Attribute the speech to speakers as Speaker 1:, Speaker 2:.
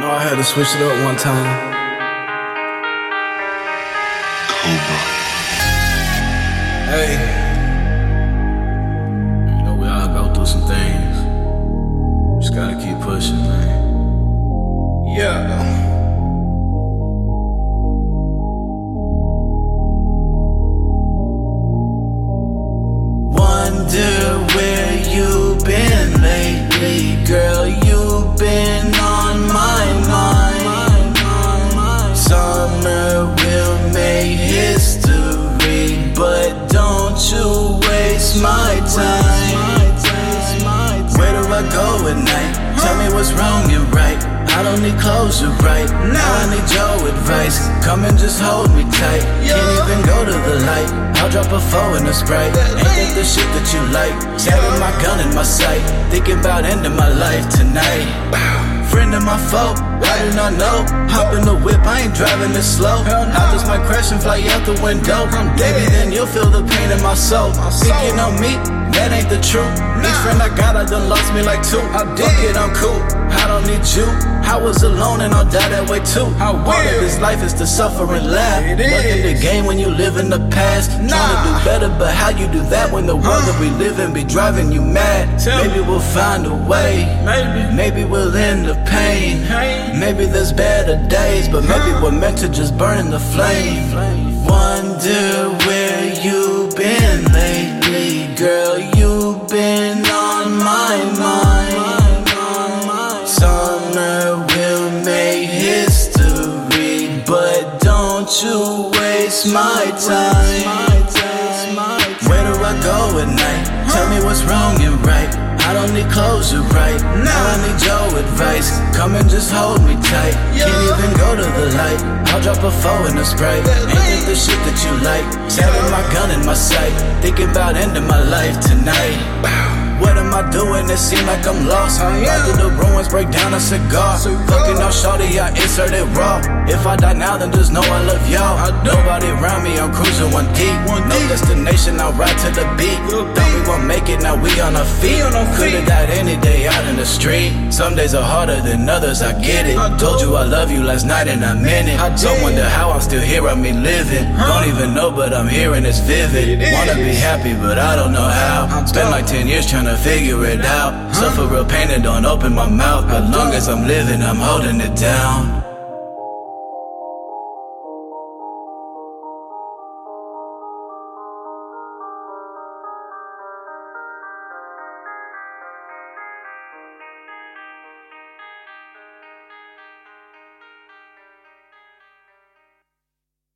Speaker 1: No, I had to switch it up one time.
Speaker 2: Cobra.
Speaker 1: Hey. You know, we all go through some things. Just gotta keep pushing, man. Yeah. Waste my time. Where do I go at night? Tell me what's wrong and right. I don't need closure, right? Now I need your advice. Come and just hold me tight. Can't even go to the light. I'll drop a four in a sprite. Ain't that the shit that you like? Having my gun in my sight. Thinking about ending my life tonight. Friend of my foe, I do not know. Hop in the whip, I ain't driving this slow. I just might crash and fly out the window. Baby, then you'll feel the pain in my soul. Thinking on me, that ain't the truth. Each friend I got, I done lost me like two. I did it, I'm cool. I don't need you. I was alone and I'll die that way too. How Part of this life is to suffer and laugh.
Speaker 3: It
Speaker 1: Look in the game when you live in the past. Nah. Trying to do better, but how you do that when the world that we live in be driving you mad?
Speaker 3: Tell
Speaker 1: Maybe we'll find a way.
Speaker 3: Maybe.
Speaker 1: Maybe we'll end the pain.
Speaker 3: Pain.
Speaker 1: Maybe there's better days, but maybe we're meant to just burn in the flame. Wonder where you've been lately, waste my time. Where do I go at night? Tell me what's wrong and right. I don't need clothes closure, right? Now I need your advice. Come and just hold me tight. Can't even go to the light. I'll drop a four in a sprite. Ain't that the shit that you like? Having my gun in my sight. Thinking about ending my life tonight. Doing? It seem like I'm lost.
Speaker 3: I am.
Speaker 1: through the ruins, break down a cigar. Fucking on shorty, I insert it raw. If I die now, then just know I love y'all.
Speaker 3: I.
Speaker 1: Nobody around me, I'm cruising one deep.
Speaker 3: One
Speaker 1: no
Speaker 3: deep.
Speaker 1: destination, I'll ride to the beat. Thought we won't make it, now we on our feet.
Speaker 3: We on our
Speaker 1: Could've
Speaker 3: feet.
Speaker 1: died any day out in the street. Some days are harder than others, I get it.
Speaker 3: I.
Speaker 1: Told you I love you last night and I meant it.
Speaker 3: I don't
Speaker 1: wonder how I'm still here, I mean living. Don't even know, but I'm here and it's vivid. Wanna be happy, but I don't know how. Spent like 10 years trying to figure it out. Suffer real pain and don't open my mouth. As long as I'm living, I'm holding it down.